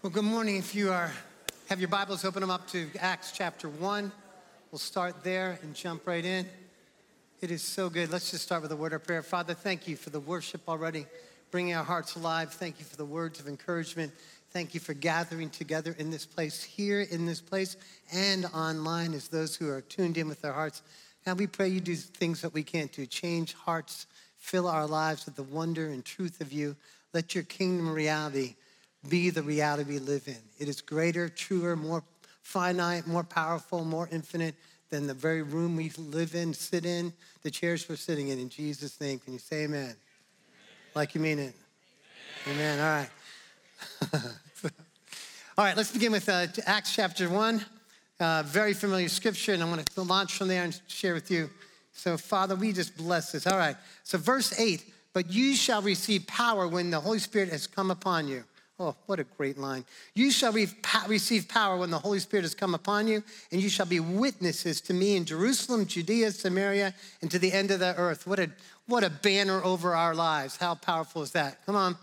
Well, good morning. If you are have your Bibles, open them up to Acts chapter 1. We'll start there and jump right in. It is so good. Let's just start with a word of prayer. Father, thank you for the worship already, bringing our hearts alive. Thank you for the words of encouragement. Thank you for gathering together in this place, here in this place, and online as those who are tuned in with their hearts. God, we pray you do things that we can't do. Change hearts, fill our lives with the wonder and truth of you. Let your kingdom reality be the reality we live in. It is greater, truer, more finite, more powerful, more infinite than the very room we live in, sit in, the chairs we're sitting in. In Jesus' name, can you say amen? amen. Like you mean it? Amen. amen. All right. All right, let's begin with uh, Acts chapter 1. Uh, very familiar scripture, and I want to launch from there and share with you. So, Father, we just bless this. All right. So, verse 8, but you shall receive power when the Holy Spirit has come upon you. Oh, what a great line. You shall receive power when the Holy Spirit has come upon you, and you shall be witnesses to me in Jerusalem, Judea, Samaria, and to the end of the earth. What a, what a banner over our lives. How powerful is that? Come on.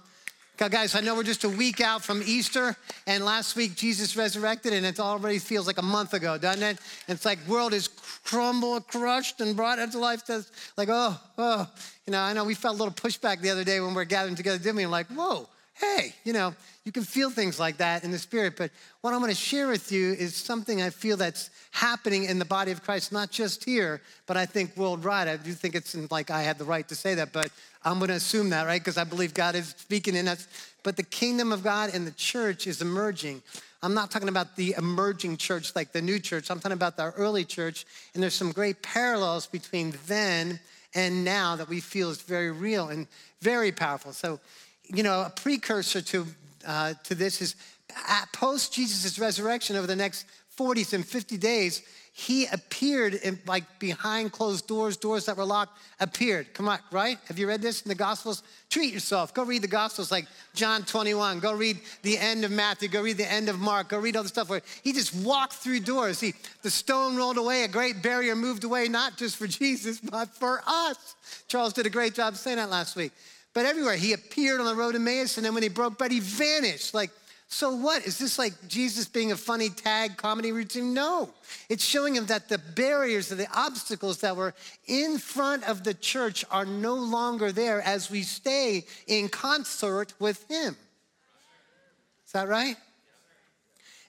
God, Guys, I know we're just a week out from Easter, and last week Jesus resurrected, and it already feels like a month ago, doesn't it? And it's like world is crumbled, crushed, and brought into life. That's like, oh, oh. You know, I know we felt a little pushback the other day when we were gathering together, didn't we? I'm like, whoa, hey, you know, you can feel things like that in the spirit. But what I'm going to share with you is something I feel that's happening in the body of Christ, not just here, but I think worldwide. I do think it's like I had the right to say that, but I'm going to assume that, right? Because I believe God is speaking in us. But the kingdom of God and the church is emerging. I'm not talking about the emerging church like the new church. I'm talking about the early church. And there's some great parallels between then and now that we feel is very real and very powerful. So you know, a precursor to, uh, to this is post Jesus' resurrection over the next 40s and 50 days, he appeared in, like behind closed doors, doors that were locked, appeared. Come on, right? Have you read this in the Gospels? Treat yourself. Go read the Gospels like John 21. Go read the end of Matthew. Go read the end of Mark. Go read all the stuff where he just walked through doors. He, the stone rolled away, a great barrier moved away, not just for Jesus, but for us. Charles did a great job saying that last week but everywhere. He appeared on the road to Emmaus, and then when he broke bread, he vanished. Like, so what? Is this like Jesus being a funny tag comedy routine? No. It's showing him that the barriers and the obstacles that were in front of the church are no longer there as we stay in concert with him. Is that right?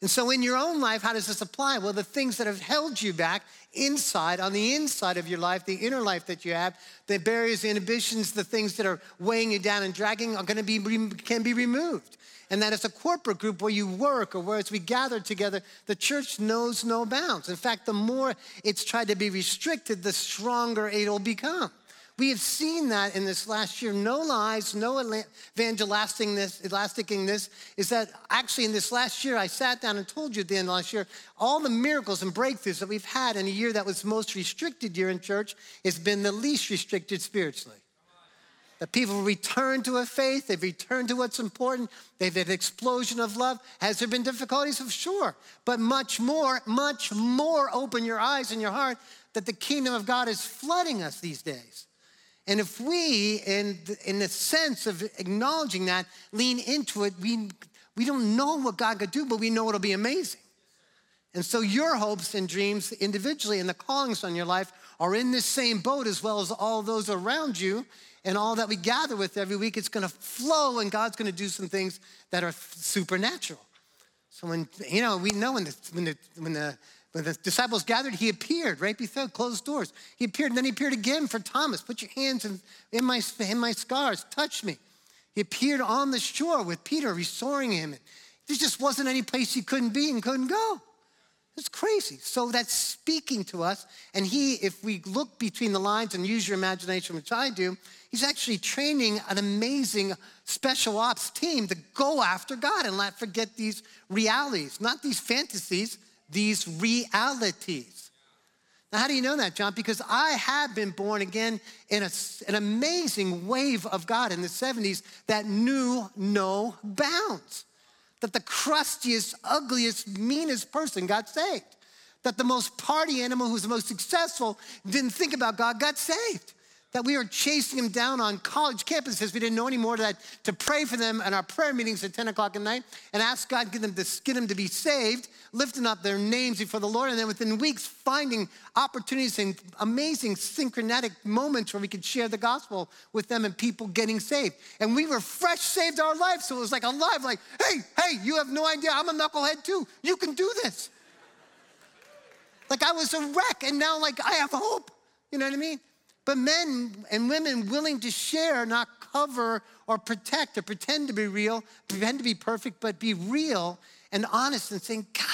And so, in your own life, how does this apply? Well, the things that have held you back inside, on the inside of your life, the inner life that you have, the barriers, the inhibitions, the things that are weighing you down and dragging are going to be can be removed. And that as a corporate group where you work or where as we gather together, the church knows no bounds. In fact, the more it's tried to be restricted, the stronger it'll become. We have seen that in this last year. No lies, no this, is that actually in this last year, I sat down and told you at the end of last year, all the miracles and breakthroughs that we've had in a year that was most restricted year in church has been the least restricted spiritually. That people return to a faith, they've returned to what's important, they've had an explosion of love. Has there been difficulties? Of sure. But much more, much more open your eyes and your heart that the kingdom of God is flooding us these days. And if we, in, in the sense of acknowledging that, lean into it, we, we don't know what God could do, but we know it'll be amazing. And so your hopes and dreams individually and the callings on your life are in this same boat as well as all those around you and all that we gather with every week. It's going to flow and God's going to do some things that are supernatural. So when, you know, we know when the, when the, when the when the disciples gathered, he appeared right before closed doors. He appeared, and then he appeared again for Thomas. Put your hands in, in, my, in my scars, touch me. He appeared on the shore with Peter, restoring him. There just wasn't any place he couldn't be and couldn't go. It's crazy. So that's speaking to us. And he, if we look between the lines and use your imagination, which I do, he's actually training an amazing special ops team to go after God and not forget these realities, not these fantasies, these realities. Now, how do you know that, John? Because I have been born again in a, an amazing wave of God in the 70s that knew no bounds. That the crustiest, ugliest, meanest person got saved. That the most party animal who's the most successful didn't think about God got saved. That we were chasing them down on college campuses. We didn't know any more that to pray for them in our prayer meetings at 10 o'clock at night and ask God get them to get them to be saved, lifting up their names before the Lord, and then within weeks finding opportunities and amazing synchronetic moments where we could share the gospel with them and people getting saved. And we were fresh saved our lives, so it was like alive, like, hey, hey, you have no idea, I'm a knucklehead too. You can do this. Like I was a wreck, and now like I have hope. You know what I mean? But men and women willing to share, not cover or protect or pretend to be real, pretend to be perfect, but be real and honest and saying, God.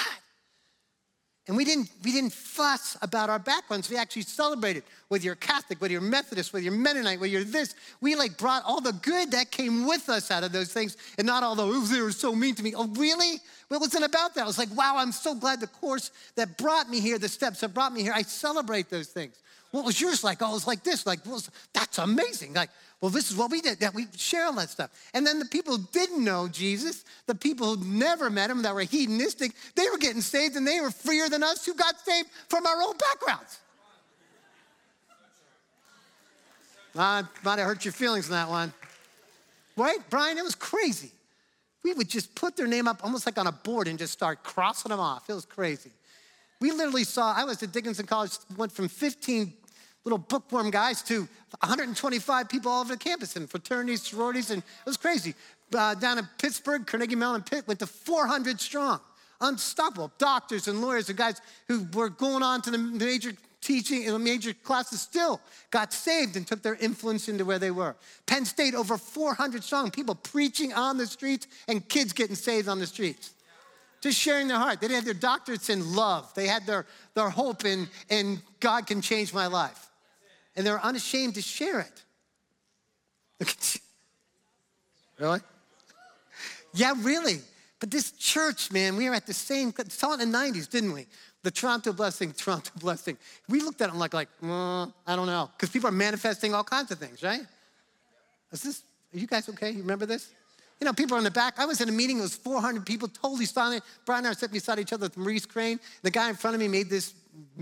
And we didn't, we didn't fuss about our backgrounds. We actually celebrated whether you're Catholic, whether you're Methodist, whether you're Mennonite, whether you're this. We like brought all the good that came with us out of those things and not all the, oh, they were so mean to me. Oh, really? Well, it wasn't about that. I was like, wow, I'm so glad the course that brought me here, the steps that brought me here, I celebrate those things. What was yours like? Oh, it was like this. Like, well, that's amazing. Like, well, this is what we did. That we share all that stuff. And then the people who didn't know Jesus, the people who never met him, that were hedonistic, they were getting saved and they were freer than us who got saved from our own backgrounds. I might have hurt your feelings on that one. Right, Brian? It was crazy. We would just put their name up almost like on a board and just start crossing them off. It was crazy. We literally saw, I was at Dickinson College, went from 15 little bookworm guys to 125 people all over the campus and fraternities, sororities, and it was crazy. Uh, down in Pittsburgh, Carnegie Mellon Pitt went to 400 strong. Unstoppable. Doctors and lawyers and guys who were going on to the major teaching in the major classes still got saved and took their influence into where they were. Penn State, over 400 strong, people preaching on the streets and kids getting saved on the streets. Just sharing their heart. They had their doctorates in love. They had their, their hope in, in God can change my life and they're unashamed to share it. really? Yeah, really. But this church, man, we were at the same, saw it in the 90s, didn't we? The Toronto blessing, Toronto blessing. We looked at them like, like, uh, I don't know, because people are manifesting all kinds of things, right? Is this, are you guys okay? You remember this? You know, people are in the back. I was in a meeting, it was 400 people, totally silent. Brian and I sat beside each other with Maurice Crane. The guy in front of me made this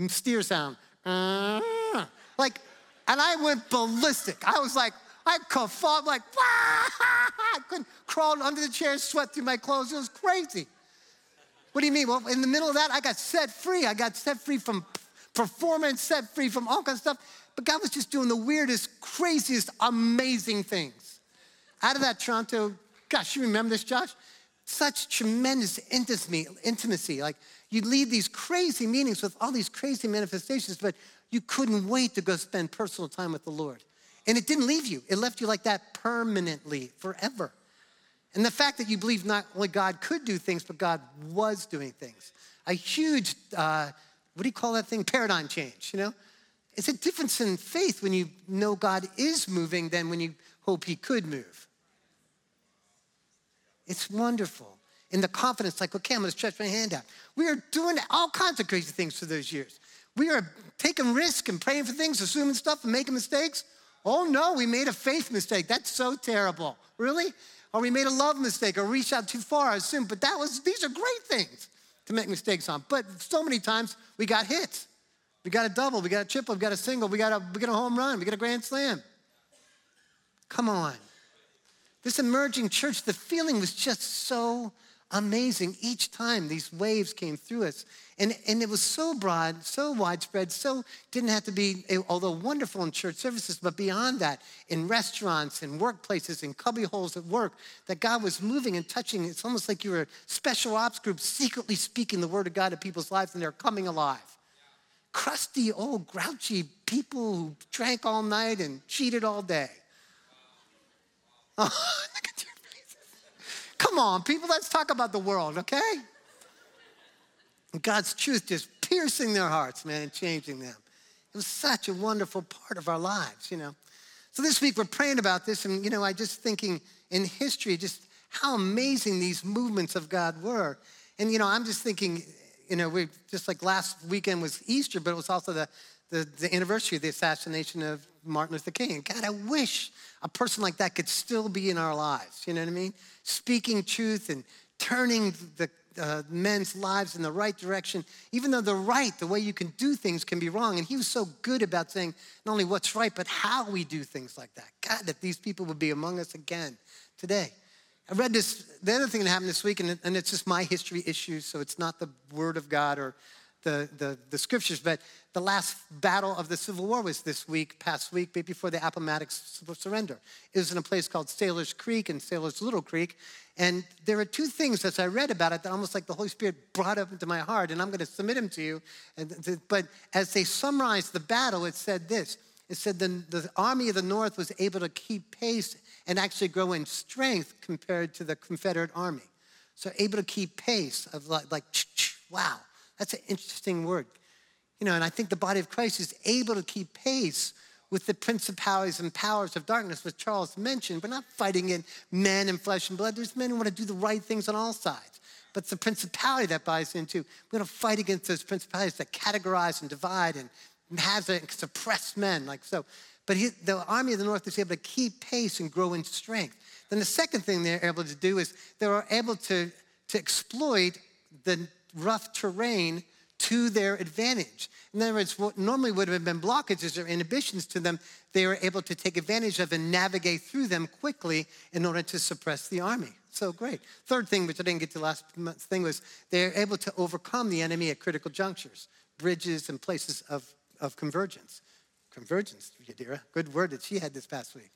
steer sound. Uh, like, and I went ballistic. I was like, I coughed, like, I couldn't crawl under the chair, sweat through my clothes. It was crazy. What do you mean? Well, in the middle of that, I got set free. I got set free from performance, set free from all kinds of stuff. But God was just doing the weirdest, craziest, amazing things. Out of that Toronto, gosh, you remember this, Josh? Such tremendous intimacy, intimacy. Like you'd lead these crazy meetings with all these crazy manifestations, but you couldn't wait to go spend personal time with the Lord. And it didn't leave you, it left you like that permanently, forever. And the fact that you believe not only God could do things, but God was doing things. A huge, uh, what do you call that thing? Paradigm change, you know? It's a difference in faith when you know God is moving than when you hope He could move. It's wonderful. In the confidence, like, okay, I'm gonna stretch my hand out. We are doing all kinds of crazy things for those years. We are taking risks and praying for things, assuming stuff and making mistakes. Oh no, we made a faith mistake. That's so terrible. Really? Or we made a love mistake or reached out too far, I assume. But that was these are great things to make mistakes on. But so many times we got hits. We got a double, we got a triple, we got a single, we got a, we got a home run, we got a grand slam. Come on. This emerging church, the feeling was just so amazing each time these waves came through us. And, and it was so broad, so widespread, so didn't have to be, eh, although wonderful in church services, but beyond that, in restaurants, in workplaces, in cubby holes at work, that God was moving and touching. It's almost like you were a special ops group secretly speaking the word of God to people's lives and they're coming alive. Crusty, old, grouchy people who drank all night and cheated all day. Oh, Come on, people, let's talk about the world, okay? God's truth just piercing their hearts, man, and changing them. It was such a wonderful part of our lives, you know. So this week we're praying about this, and you know, I just thinking in history, just how amazing these movements of God were. And you know, I'm just thinking, you know, we just like last weekend was Easter, but it was also the the, the anniversary of the assassination of Martin Luther King. God, I wish a person like that could still be in our lives. You know what I mean? Speaking truth and turning the uh, men's lives in the right direction, even though the right, the way you can do things, can be wrong. And he was so good about saying not only what's right, but how we do things like that. God, that these people would be among us again today. I read this, the other thing that happened this week, and, and it's just my history issues, so it's not the Word of God or the, the, the scriptures, but the last battle of the Civil War was this week, past week, before the Appomattox surrender. It was in a place called Sailor's Creek and Sailor's Little Creek. And there are two things as I read about it that almost like the Holy Spirit brought up into my heart, and I'm going to submit them to you. And, but as they summarized the battle, it said this it said the, the army of the North was able to keep pace and actually grow in strength compared to the Confederate army. So able to keep pace of like, like wow, that's an interesting word. You know, and I think the body of Christ is able to keep pace with the principalities and powers of darkness, which Charles mentioned. We're not fighting in men and flesh and blood. There's men who want to do the right things on all sides. But it's the principality that buys into. We're going to fight against those principalities that categorize and divide and has a suppress men like so. But he, the army of the north is able to keep pace and grow in strength. Then the second thing they're able to do is they're able to, to exploit the rough terrain to their advantage. In other words, what normally would have been blockages or inhibitions to them, they were able to take advantage of and navigate through them quickly in order to suppress the army. So great. Third thing, which I didn't get to last month's thing, was they're able to overcome the enemy at critical junctures, bridges and places of, of convergence. Convergence, Yadira. Good word that she had this past week.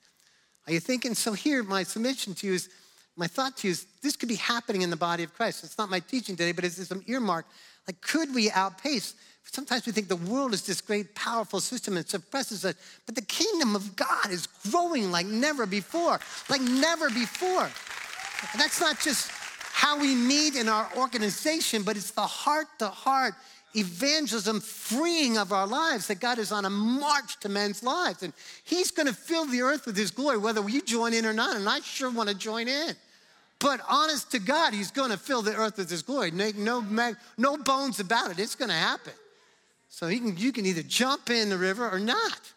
Are you thinking? So here, my submission to you is my thought to you is this could be happening in the body of Christ. It's not my teaching today, but it's some earmark. Like, could we outpace? Sometimes we think the world is this great, powerful system and suppresses us, but the kingdom of God is growing like never before, like never before. And that's not just how we meet in our organization, but it's the heart to heart evangelism, freeing of our lives, that God is on a march to men's lives. And He's going to fill the earth with His glory, whether you join in or not. And I sure want to join in. But honest to God, he's going to fill the earth with his glory. No, no, bones about it. It's going to happen. So you can, you can either jump in the river or not.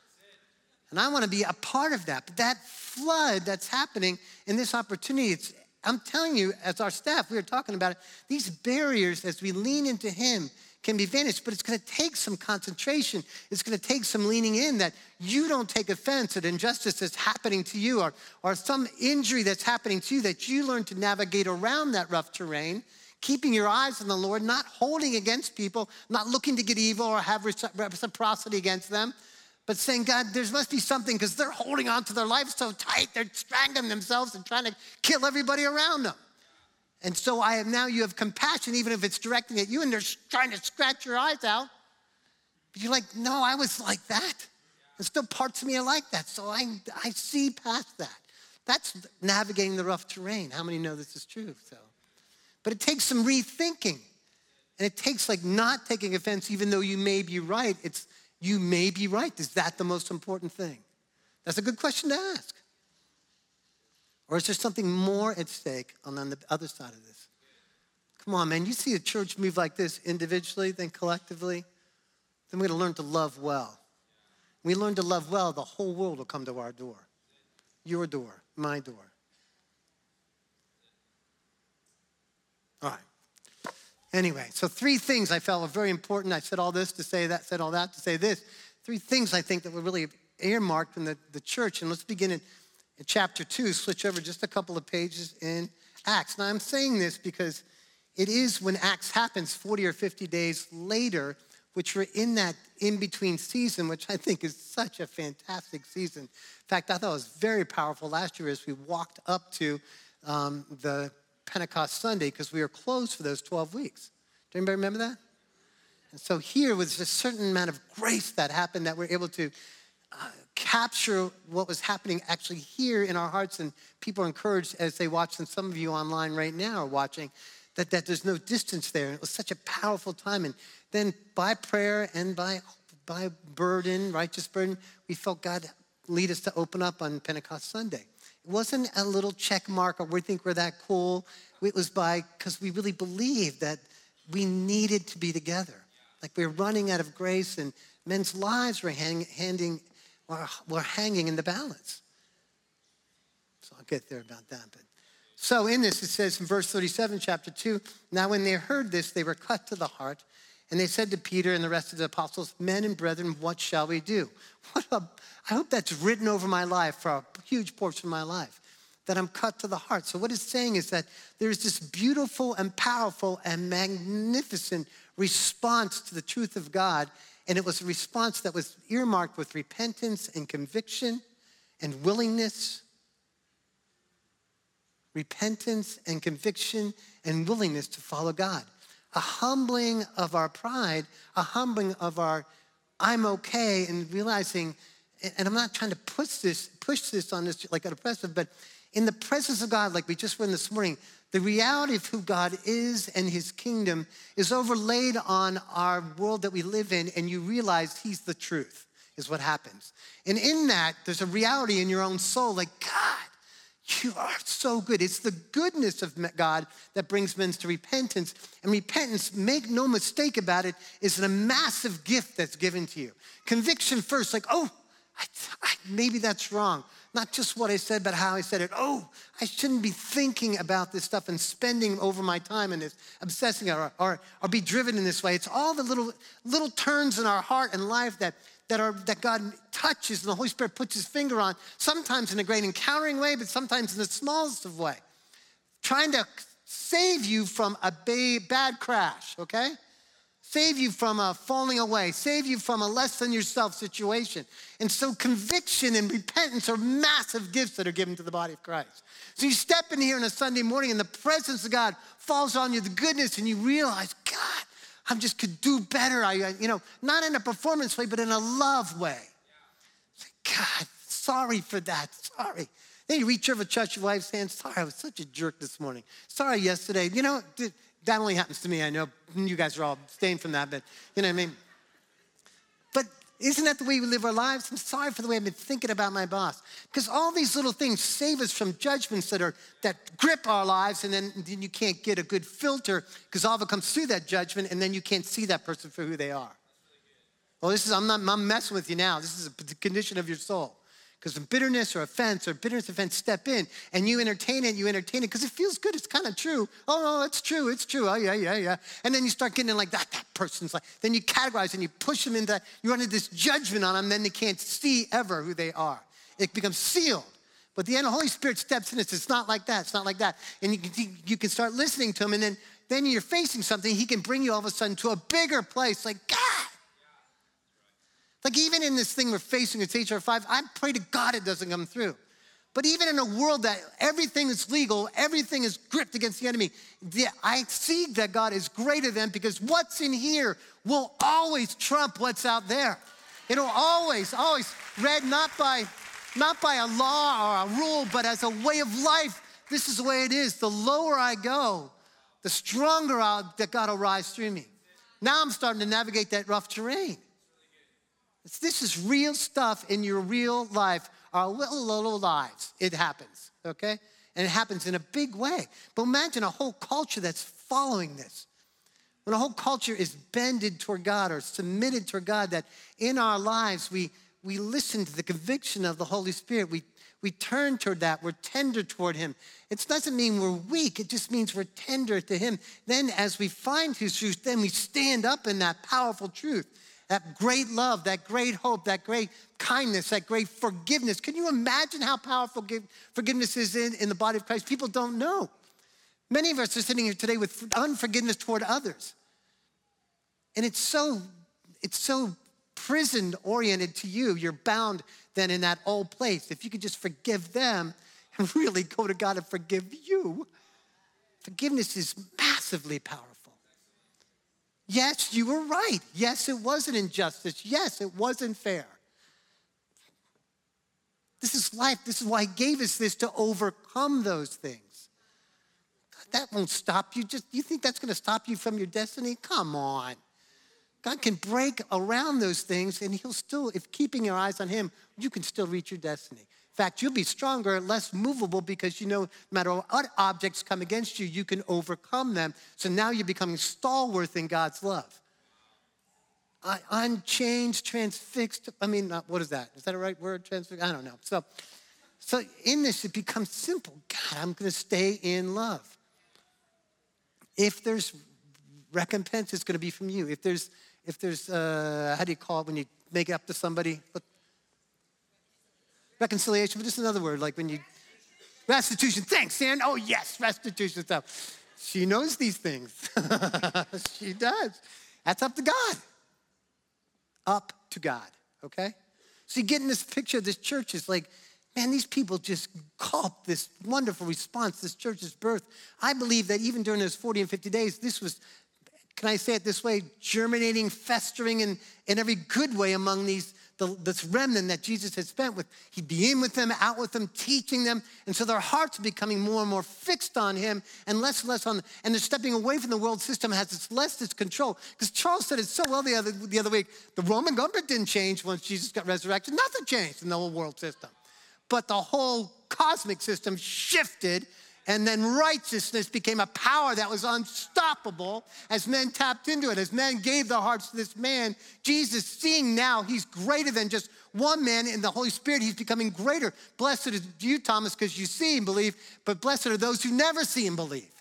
And I want to be a part of that. But that flood that's happening in this opportunity, it's, I'm telling you, as our staff, we were talking about it, these barriers, as we lean into him, can be vanished, but it's to take some concentration. It's to take some leaning in that you don't take offense at injustice that's happening to you or, or some injury that's happening to you, that you learn to navigate around that rough terrain, keeping your eyes on the Lord, not holding against people, not looking to get evil or have reciprocity against them, but saying, God, there must be something because they're holding on to their life so tight, they're strangling themselves and trying to kill everybody around them. And so I have now you have compassion, even if it's directing at you and they're trying to scratch your eyes out. But you're like, no, I was like that. There's still parts of me are like that. So I, I see past that. That's navigating the rough terrain. How many know this is true? So, but it takes some rethinking. And it takes like not taking offense, even though you may be right. It's you may be right. Is that the most important thing? That's a good question to ask. Or is there something more at stake on the other side of this? Come on, man. You see a church move like this individually, then collectively, then we're going to learn to love well. we learn to love well, the whole world will come to our door. Your door, my door. All right. Anyway, so three things I felt were very important. I said all this to say that, said all that to say this. Three things I think that were really earmarked in the, the church. And let's begin in in chapter 2, switch over just a couple of pages in Acts. Now, I'm saying this because it is when Acts happens 40 or 50 days later, which we're in that in between season, which I think is such a fantastic season. In fact, I thought it was very powerful last year as we walked up to um, the Pentecost Sunday because we were closed for those 12 weeks. Do anybody remember that? And so here was a certain amount of grace that happened that we're able to capture what was happening actually here in our hearts. And people are encouraged as they watch, and some of you online right now are watching, that, that there's no distance there. It was such a powerful time. And then by prayer and by, by burden, righteous burden, we felt God lead us to open up on Pentecost Sunday. It wasn't a little check mark or we think we're that cool. It was by, because we really believed that we needed to be together. Like we were running out of grace and men's lives were hang, handing, were, were hanging in the balance. So I'll get there about that. But So in this, it says in verse 37, chapter 2, now when they heard this, they were cut to the heart, and they said to Peter and the rest of the apostles, Men and brethren, what shall we do? What a, I hope that's written over my life for a huge portion of my life, that I'm cut to the heart. So what it's saying is that there's this beautiful and powerful and magnificent response to the truth of God, and it was a response that was earmarked with repentance and conviction and willingness repentance and conviction and willingness to follow God. A humbling of our pride, a humbling of our I'm okay, and realizing, and I'm not trying to push this, push this on this like an oppressive, but in the presence of God, like we just read this morning, the reality of who God is and his kingdom is overlaid on our world that we live in, and you realize he's the truth, is what happens. And in that, there's a reality in your own soul like, God, you are so good. It's the goodness of God that brings men to repentance. And repentance, make no mistake about it, is a massive gift that's given to you. Conviction first, like, oh, I, I, maybe that's wrong. Not just what I said, but how I said it. Oh, I shouldn't be thinking about this stuff and spending over my time in this, obsessing or, or, or be driven in this way. It's all the little, little turns in our heart and life that that, are, that God touches and the Holy Spirit puts his finger on, sometimes in a great encountering way, but sometimes in the smallest of way, trying to save you from a bad crash, okay? Save you from a falling away, save you from a less than yourself situation. And so conviction and repentance are massive gifts that are given to the body of Christ. So you step in here on a Sunday morning and the presence of God falls on you, the goodness, and you realize, God, I just could do better. I, you know, not in a performance way, but in a love way. God, sorry for that. Sorry. Then you reach over, touch your wife's hand. Sorry, I was such a jerk this morning. Sorry yesterday. You know, that only happens to me. I know you guys are all staying from that, but you know what I mean? But isn't that the way we live our lives? I'm sorry for the way I've been thinking about my boss. Because all these little things save us from judgments that are that grip our lives, and then, then you can't get a good filter because all of it comes through that judgment, and then you can't see that person for who they are. Well, this is I'm not I'm messing with you now. This is a condition of your soul. Because when bitterness or offense or bitterness offense step in and you entertain it, you entertain it because it feels good. It's kind of true. Oh, no, it's true. It's true. Oh, yeah, yeah, yeah. And then you start getting in like that, that person's like, then you categorize and you push them into, you run into this judgment on them, then they can't see ever who they are. It becomes sealed. But the end, the Holy Spirit steps in and says, it's not like that. It's not like that. And you can, you can start listening to him and then, then you're facing something, he can bring you all of a sudden to a bigger place like, God, like even in this thing we're facing, it's HR 5, I pray to God it doesn't come through. But even in a world that everything is legal, everything is gripped against the enemy, I see that God is greater than because what's in here will always trump what's out there. It'll always, always read not by, not by a law or a rule, but as a way of life. This is the way it is. The lower I go, the stronger I'll, that God will rise through me. Now I'm starting to navigate that rough terrain. This is real stuff in your real life, our little, little lives. It happens, okay? And it happens in a big way. But imagine a whole culture that's following this. When a whole culture is bended toward God or submitted toward God, that in our lives we, we listen to the conviction of the Holy Spirit. We, we turn toward that. We're tender toward Him. It doesn't mean we're weak, it just means we're tender to Him. Then, as we find His truth, then we stand up in that powerful truth that great love, that great hope, that great kindness, that great forgiveness. Can you imagine how powerful forgiveness is in, in the body of Christ? People don't know. Many of us are sitting here today with unforgiveness toward others. And it's so, it's so prison oriented to you. You're bound then in that old place. If you could just forgive them and really go to God and forgive you, forgiveness is massively powerful. Yes, you were right. Yes, it was an injustice. Yes, it wasn't fair. This is life. This is why He gave us this to overcome those things. That won't stop you. Just you think that's going to stop you from your destiny? Come on. God can break around those things, and He'll still, if keeping your eyes on Him, you can still reach your destiny fact, you'll be stronger, less movable because you know no matter what objects come against you, you can overcome them. So now you're becoming stalwart in God's love. I, unchanged, transfixed. I mean, not, what is that? Is that a right word? Transfixed? I don't know. So So in this, it becomes simple. God, I'm going to stay in love. If there's recompense, it's going to be from you. If there's, if there's, uh, how do you call it when you make it up to somebody? Reconciliation, but just another word, like when you, restitution. Thanks, Sam. Oh, yes, restitution stuff. She knows these things. she does. That's up to God. Up to God, okay? So you get in this picture of this church, it's like, man, these people just called this wonderful response, this church's birth. I believe that even during those 40 and 50 days, this was, can I say it this way, germinating, festering in, in every good way among these the, this remnant that Jesus had spent with. He'd be in with them, out with them, teaching them. And so their hearts are becoming more and more fixed on him and less and less on, and they're stepping away from the world system has its less its control. Because Charles said it so well the other, the other week. The Roman government didn't change once Jesus got resurrected. Nothing changed in the whole world system. But the whole cosmic system shifted and then righteousness became a power that was unstoppable as men tapped into it, as men gave their hearts to this man. Jesus, seeing now he's greater than just one man in the Holy Spirit, he's becoming greater. Blessed is you, Thomas, because you see and believe, but blessed are those who never see and believe.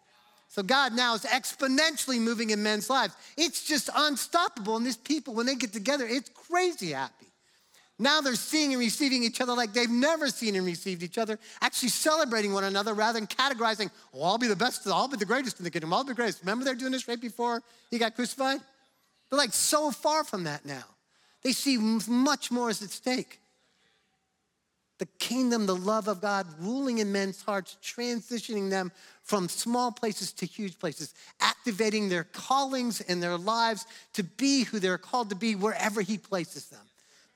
So God now is exponentially moving in men's lives. It's just unstoppable. And these people, when they get together, it's crazy happy. Now they're seeing and receiving each other like they've never seen and received each other, actually celebrating one another rather than categorizing, oh, I'll be the best, I'll be the greatest in the kingdom, I'll be the greatest. Remember they're doing this right before he got crucified? They're like so far from that now. They see much more is at stake. The kingdom, the love of God ruling in men's hearts, transitioning them from small places to huge places, activating their callings and their lives to be who they're called to be wherever He places them.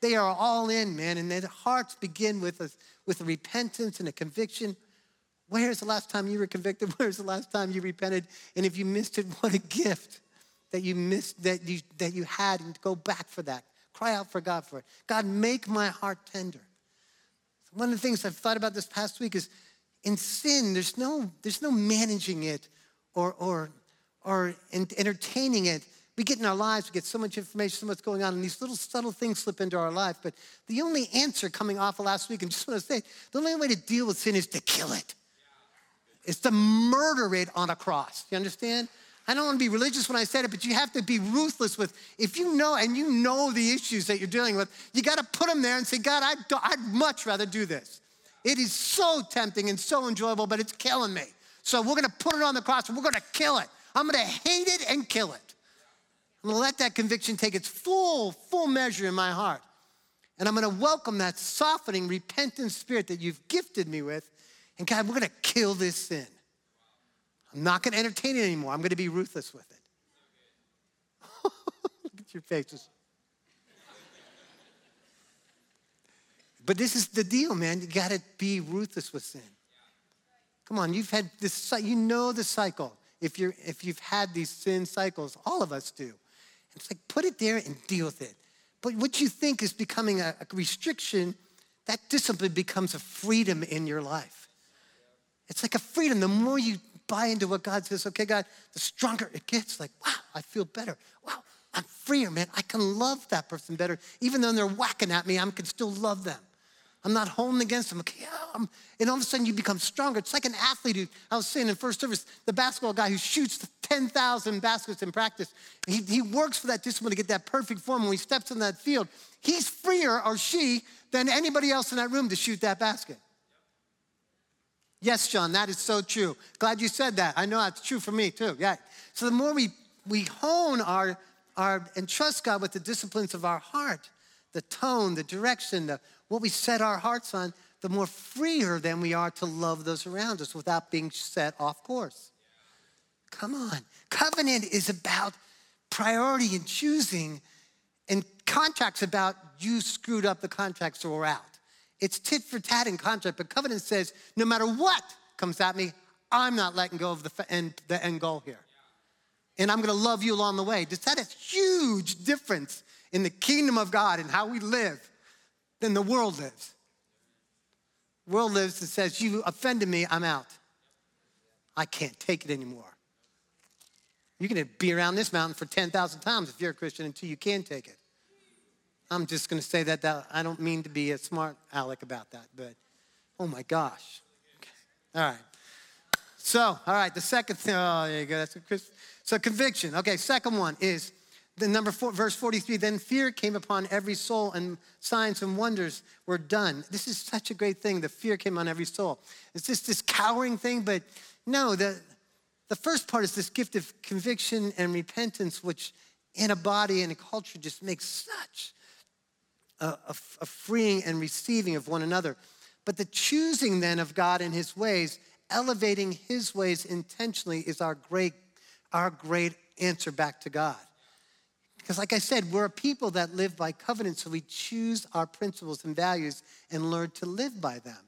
They are all in, man, and their hearts begin with a, with a repentance and a conviction. Where's the last time you were convicted? Where's the last time you repented? And if you missed it, what a gift that you missed, that you, that you had, and go back for that. Cry out for God for it. God, make my heart tender. One of the things I've thought about this past week is in sin, there's no, there's no managing it or, or, or entertaining it we get in our lives, we get so much information, so much going on, and these little subtle things slip into our life. But the only answer coming off of last week, and just want to say, the only way to deal with sin is to kill it. It's to murder it on a cross. You understand? I don't want to be religious when I said it, but you have to be ruthless with, if you know and you know the issues that you're dealing with, you got to put them there and say, God, I'd, I'd much rather do this. It is so tempting and so enjoyable, but it's killing me. So we're going to put it on the cross and we're going to kill it. I'm going to hate it and kill it. I'm gonna let that conviction take its full, full measure in my heart. And I'm gonna welcome that softening, repentant spirit that you've gifted me with. And God, we're gonna kill this sin. I'm not gonna entertain it anymore. I'm gonna be ruthless with it. Look at your faces. But this is the deal, man. You gotta be ruthless with sin. Come on, you've had this, you know the cycle. If, you're, if you've had these sin cycles, all of us do. It's like, put it there and deal with it. But what you think is becoming a, a restriction, that discipline becomes a freedom in your life. It's like a freedom. The more you buy into what God says, okay, God, the stronger it gets. Like, wow, I feel better. Wow, I'm freer, man. I can love that person better. Even though they're whacking at me, I can still love them. I'm not holding against them. Okay, yeah, and all of a sudden you become stronger. It's like an athlete who, I was saying in first service, the basketball guy who shoots 10,000 baskets in practice. He, he works for that discipline to get that perfect form. When he steps on that field, he's freer, or she, than anybody else in that room to shoot that basket. Yes, John, that is so true. Glad you said that. I know that's true for me too. Yeah. So the more we, we hone our, our, and trust God with the disciplines of our heart, the tone, the direction, the what we set our hearts on, the more freer then we are to love those around us without being set off course. Come on. Covenant is about priority and choosing, and contract's about you screwed up the contract, so we're out. It's tit for tat in contract, but covenant says no matter what comes at me, I'm not letting go of the end, the end goal here. And I'm gonna love you along the way. That is huge difference in the kingdom of God and how we live than the world lives. The world lives and says, You offended me, I'm out. I can't take it anymore. You can be around this mountain for 10,000 times if you're a Christian until you can take it. I'm just going to say that, that I don't mean to be a smart aleck about that, but Oh my gosh. Okay. All right. So, all right, the second thing, oh, there you go. That's a Chris. So, conviction. Okay, second one is the number four, verse 43 then fear came upon every soul and signs and wonders were done this is such a great thing the fear came on every soul it's just this cowering thing but no the, the first part is this gift of conviction and repentance which in a body and a culture just makes such a, a, a freeing and receiving of one another but the choosing then of god and his ways elevating his ways intentionally is our great our great answer back to god because, like I said, we're a people that live by covenant, so we choose our principles and values and learn to live by them.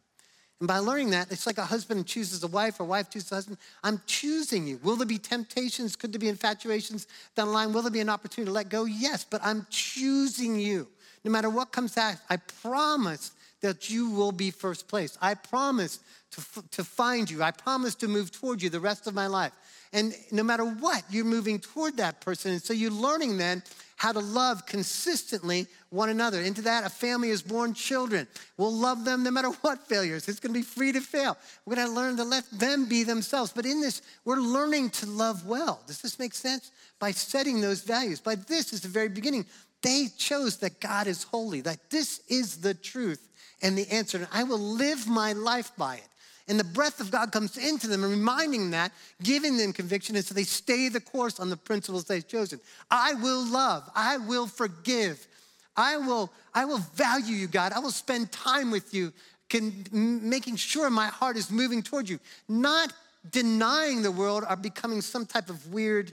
And by learning that, it's like a husband chooses a wife or a wife chooses a husband. I'm choosing you. Will there be temptations? Could there be infatuations down the line? Will there be an opportunity to let go? Yes, but I'm choosing you. No matter what comes out, I promise that you will be first place. I promise to, to find you. I promise to move toward you the rest of my life. And no matter what, you're moving toward that person. And so you're learning then how to love consistently one another. Into that, a family is born children. We'll love them no matter what failures. It's going to be free to fail. We're going to learn to let them be themselves. But in this, we're learning to love well. Does this make sense? By setting those values. By this is the very beginning. They chose that God is holy, that this is the truth and the answer. And I will live my life by it. And the breath of God comes into them and reminding that, giving them conviction, and so they stay the course on the principles they've chosen. I will love, I will forgive, I will, I will value you, God. I will spend time with you, can, making sure my heart is moving toward you. Not denying the world or becoming some type of weird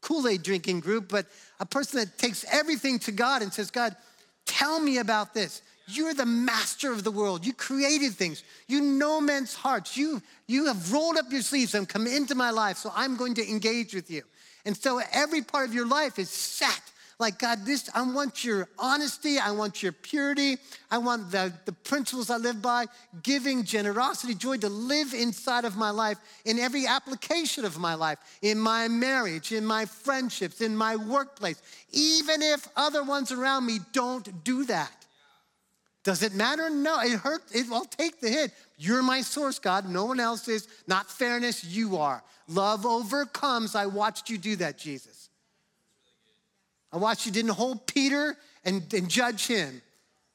Kool-Aid drinking group, but a person that takes everything to God and says, God, tell me about this. You're the master of the world. You created things. You know men's hearts. You, you have rolled up your sleeves and come into my life, so I'm going to engage with you. And so every part of your life is set. Like, God, this, I want your honesty. I want your purity. I want the, the principles I live by, giving, generosity, joy to live inside of my life in every application of my life, in my marriage, in my friendships, in my workplace, even if other ones around me don't do that. Does it matter? No, it hurts. It, I'll take the hit. You're my source, God. No one else is. Not fairness, you are. Love overcomes. I watched you do that, Jesus. I watched you didn't hold Peter and, and judge him.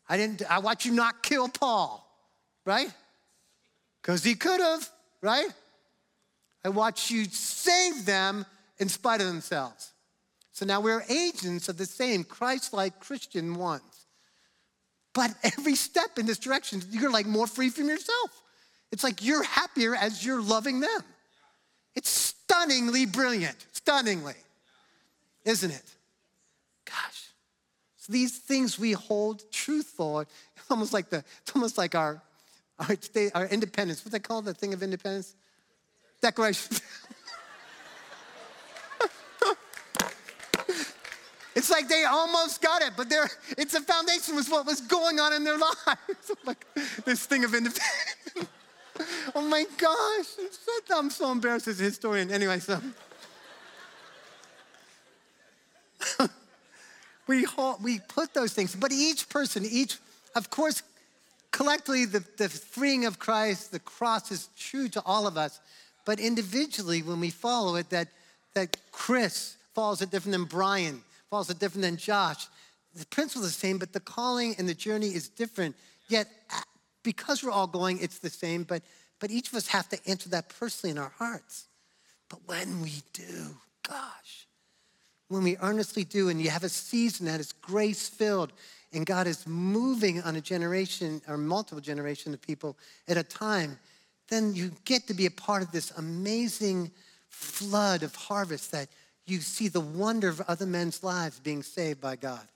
I didn't, I watched you not kill Paul, right? Because he could have, right? I watched you save them in spite of themselves. So now we're agents of the same Christ like Christian ones. But every step in this direction, you're like more free from yourself. It's like you're happier as you're loving them. It's stunningly brilliant, stunningly, isn't it? These things we hold truthful, almost like the, almost like our, our, our independence. What's that called? The thing of independence? Declaration. It's like they almost got it, but it's a foundation was what was going on in their lives. like this thing of independence. oh my gosh, I'm so embarrassed as a historian. Anyway, so we we put those things, but each person, each, of course, collectively, the, the freeing of Christ, the cross is true to all of us, but individually, when we follow it, that that Chris follows it different than Brian Paul's are different than Josh. The principle is the same, but the calling and the journey is different. Yet, because we're all going, it's the same, but, but each of us have to answer that personally in our hearts. But when we do, gosh, when we earnestly do, and you have a season that is grace filled, and God is moving on a generation or multiple generations of people at a time, then you get to be a part of this amazing flood of harvest that you see the wonder of other men's lives being saved by God.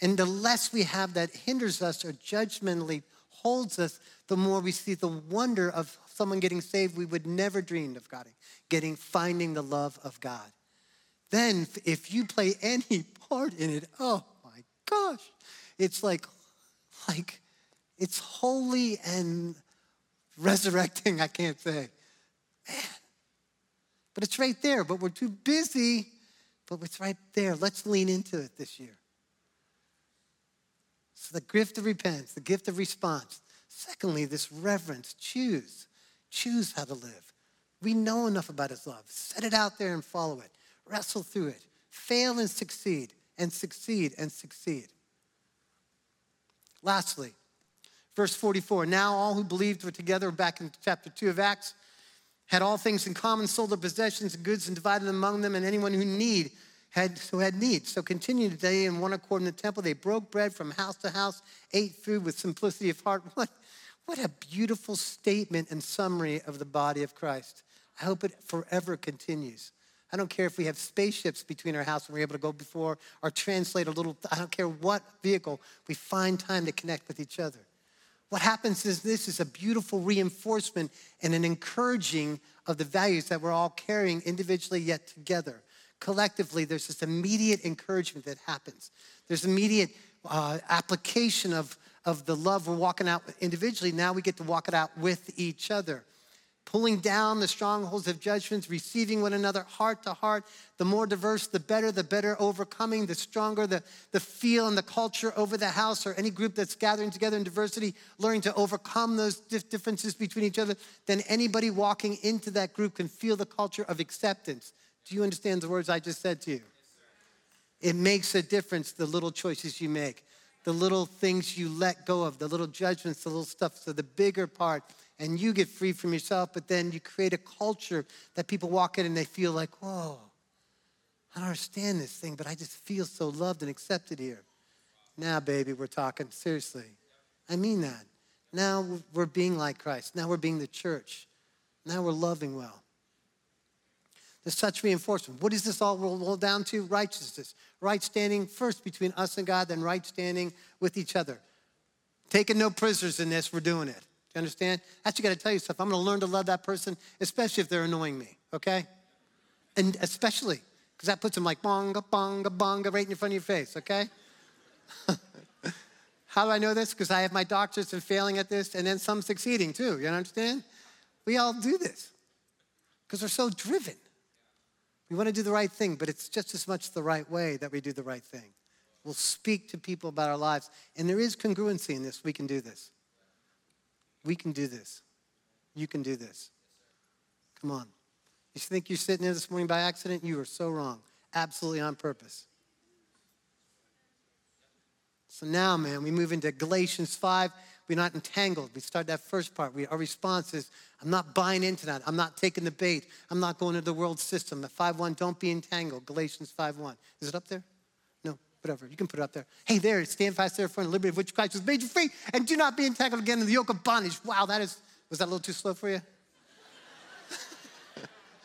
And the less we have that hinders us or judgmentally holds us, the more we see the wonder of someone getting saved we would never dreamed of God, getting, finding the love of God. Then, if you play any part in it, oh my gosh, it's like, like, it's holy and resurrecting, I can't say. Man, but it's right there, but we're too busy, but it's right there. Let's lean into it this year. So the gift of repentance, the gift of response, Secondly, this reverence. Choose. Choose how to live. We know enough about his love. Set it out there and follow it. Wrestle through it. Fail and succeed, and succeed and succeed. Lastly, verse 44 now all who believed were together back in chapter 2 of Acts had all things in common, sold their possessions and goods and divided them among them, and anyone who need had who had need. So continuing today in one accord in the temple, they broke bread from house to house, ate food with simplicity of heart. What, what a beautiful statement and summary of the body of Christ. I hope it forever continues. I don't care if we have spaceships between our house and we're able to go before or translate a little, I don't care what vehicle, we find time to connect with each other. What happens is this is a beautiful reinforcement and an encouraging of the values that we're all carrying individually yet together. Collectively, there's this immediate encouragement that happens. There's immediate uh, application of, of the love we're walking out individually. Now we get to walk it out with each other pulling down the strongholds of judgments, receiving one another heart to heart. The more diverse, the better, the better overcoming, the stronger the, the feel and the culture over the house or any group that's gathering together in diversity, learning to overcome those differences between each other, then anybody walking into that group can feel the culture of acceptance. Do you understand the words I just said to you? It makes a difference, the little choices you make, the little things you let go of, the little judgments, the little stuff. So the bigger part and you get free from yourself, but then you create a culture that people walk in and they feel like, whoa, I don't understand this thing, but I just feel so loved and accepted here. Now, baby, we're talking seriously. I mean that. Now we're being like Christ. Now we're being the church. Now we're loving well. There's such reinforcement. What does this all roll down to? Righteousness. Right standing first between us and God, then right standing with each other. Taking no prisoners in this, we're doing it you understand? That's you got to tell yourself. I'm going to learn to love that person, especially if they're annoying me, okay? And especially because that puts them like bonga, bonga, bonga right in front of your face, okay? How do I know this? Because I have my doctors and failing at this, and then some succeeding too. You understand? We all do this because we're so driven. We want to do the right thing, but it's just as much the right way that we do the right thing. We'll speak to people about our lives, and there is congruency in this. We can do this. We can do this. You can do this. Come on. You think you're sitting there this morning by accident? You are so wrong. Absolutely on purpose. So now, man, we move into Galatians 5. We're not entangled. We start that first part. We, our response is, I'm not buying into that. I'm not taking the bait. I'm not going to the world system. At 5.1, don't be entangled. Galatians 5.1. Is it up there? Whatever. You can put it up there. Hey, there, stand fast there for the liberty of which Christ has made you free, and do not be entangled again in the yoke of bondage. Wow, that is, was that a little too slow for you?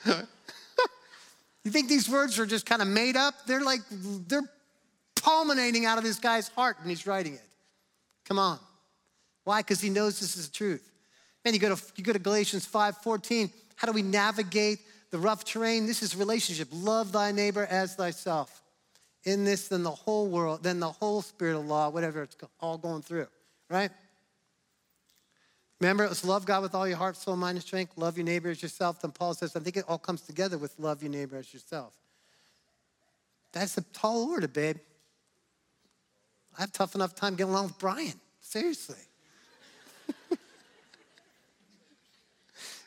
you think these words are just kind of made up? They're like, they're pulminating out of this guy's heart when he's writing it. Come on. Why? Because he knows this is the truth. Man, you go to, you go to Galatians 5 14. How do we navigate the rough terrain? This is relationship. Love thy neighbor as thyself in this than the whole world, than the whole spirit of law, whatever it's all going through, right? Remember, it was love God with all your heart, soul, mind, and strength. Love your neighbor as yourself. Then Paul says, I think it all comes together with love your neighbor as yourself. That's a tall order, babe. I have tough enough time getting along with Brian. Seriously.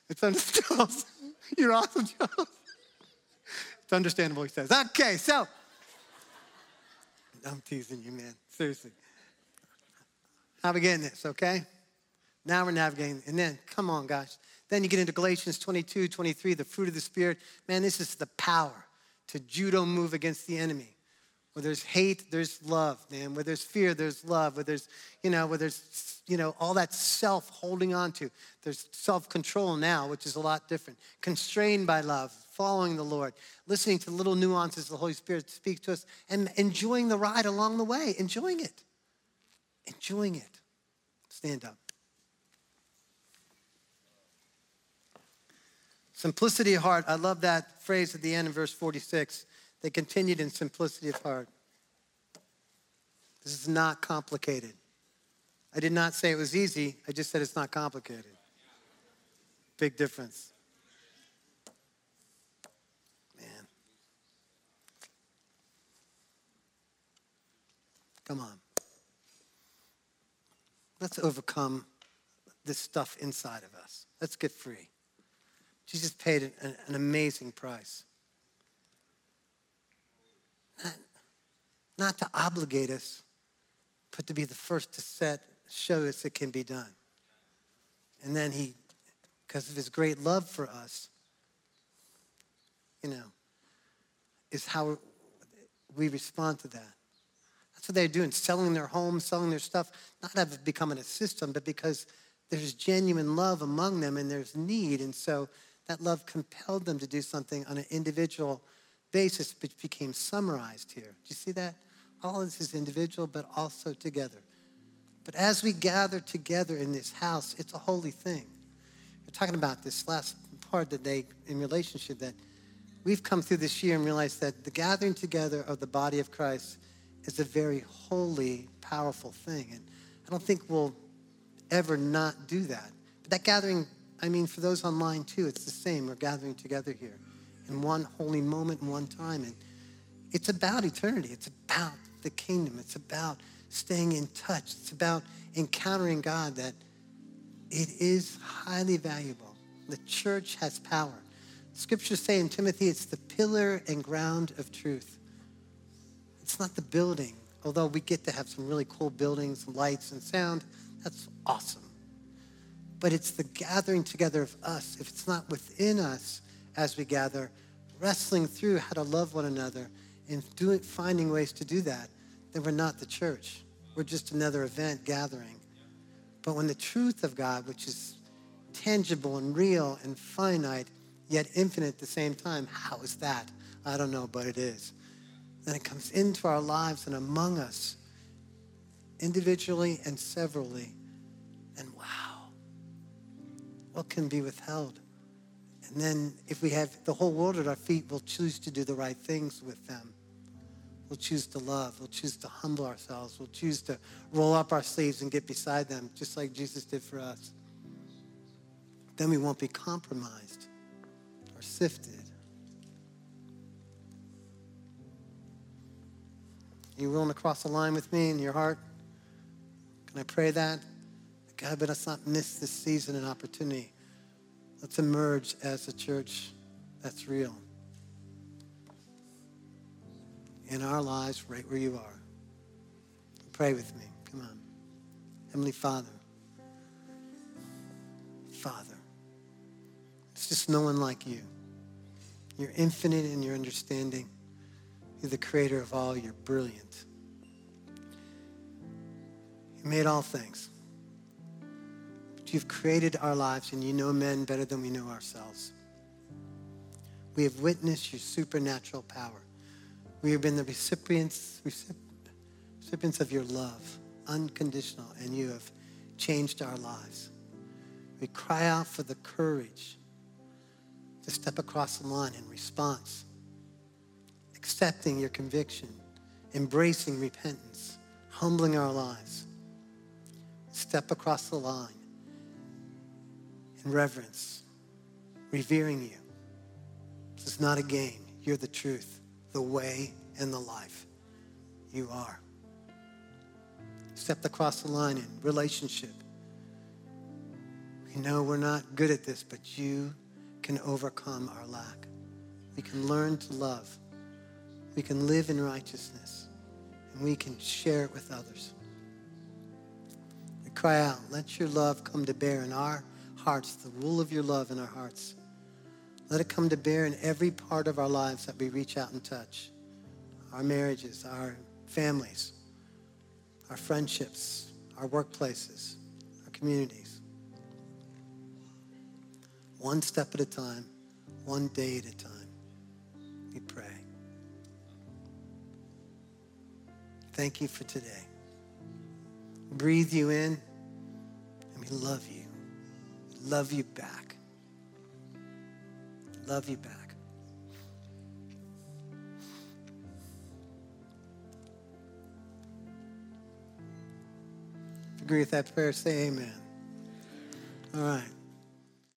it's understandable. You're awesome, Charles. It's understandable, he says. Okay, so I'm teasing you, man. Seriously. How we getting this, okay? Now we're navigating. And then, come on, guys. Then you get into Galatians 22, 23, the fruit of the Spirit. Man, this is the power to judo move against the enemy. Where there's hate, there's love, man. Where there's fear, there's love. Where there's, you know, where there's, you know, all that self holding on to. There's self control now, which is a lot different. Constrained by love, following the Lord, listening to little nuances of the Holy Spirit speaks to us, and enjoying the ride along the way, enjoying it. Enjoying it. Stand up. Simplicity of heart. I love that phrase at the end of verse 46. They continued in simplicity of heart. This is not complicated. I did not say it was easy, I just said it's not complicated. Big difference. Man. Come on. Let's overcome this stuff inside of us. Let's get free. Jesus paid an, an amazing price. Not, not to obligate us, but to be the first to set, show us it can be done. And then he, because of his great love for us, you know, is how we respond to that. That's what they're doing, selling their homes, selling their stuff, not out of becoming a system, but because there's genuine love among them and there's need. And so that love compelled them to do something on an individual basis, became summarized here. Do you see that? All this is individual, but also together. But as we gather together in this house, it's a holy thing. We're talking about this last part that they, in relationship, that we've come through this year and realized that the gathering together of the body of Christ is a very holy, powerful thing. And I don't think we'll ever not do that. But that gathering, I mean, for those online too, it's the same. We're gathering together here in one holy moment in one time. And it's about eternity. It's about the kingdom. It's about staying in touch. It's about encountering God that it is highly valuable. The church has power. Scriptures say in Timothy, it's the pillar and ground of truth. It's not the building, although we get to have some really cool buildings, lights, and sound. That's awesome. But it's the gathering together of us. If it's not within us as we gather, wrestling through how to love one another and doing, finding ways to do that, then we're not the church. We're just another event gathering. But when the truth of God, which is tangible and real and finite, yet infinite at the same time, how is that? I don't know, but it is. Then it comes into our lives and among us, individually and severally. And wow, what can be withheld? And then if we have the whole world at our feet, we'll choose to do the right things with them. We'll choose to love. We'll choose to humble ourselves. We'll choose to roll up our sleeves and get beside them, just like Jesus did for us. Then we won't be compromised or sifted. Are you willing to cross the line with me in your heart? Can I pray that? God, but let's not miss this season and opportunity. Let's emerge as a church that's real in our lives right where you are. Pray with me. Come on. Heavenly Father, Father, it's just no one like you. You're infinite in your understanding. You're the creator of all. You're brilliant. You made all things. You've created our lives and you know men better than we know ourselves. We have witnessed your supernatural power. We have been the recipients, recipients of your love, unconditional, and you have changed our lives. We cry out for the courage to step across the line in response, accepting your conviction, embracing repentance, humbling our lives. Step across the line in reverence, revering you. This is not a game. You're the truth the way, and the life. You are. Step across the line in relationship. We know we're not good at this, but you can overcome our lack. We can learn to love. We can live in righteousness. And we can share it with others. We cry out, let your love come to bear in our hearts, the rule of your love in our hearts. Let it come to bear in every part of our lives that we reach out and touch our marriages, our families, our friendships, our workplaces, our communities. One step at a time, one day at a time, we pray. Thank you for today. Breathe you in, and we love you. Love you back love you back. Agree with that prayer, say amen. All right.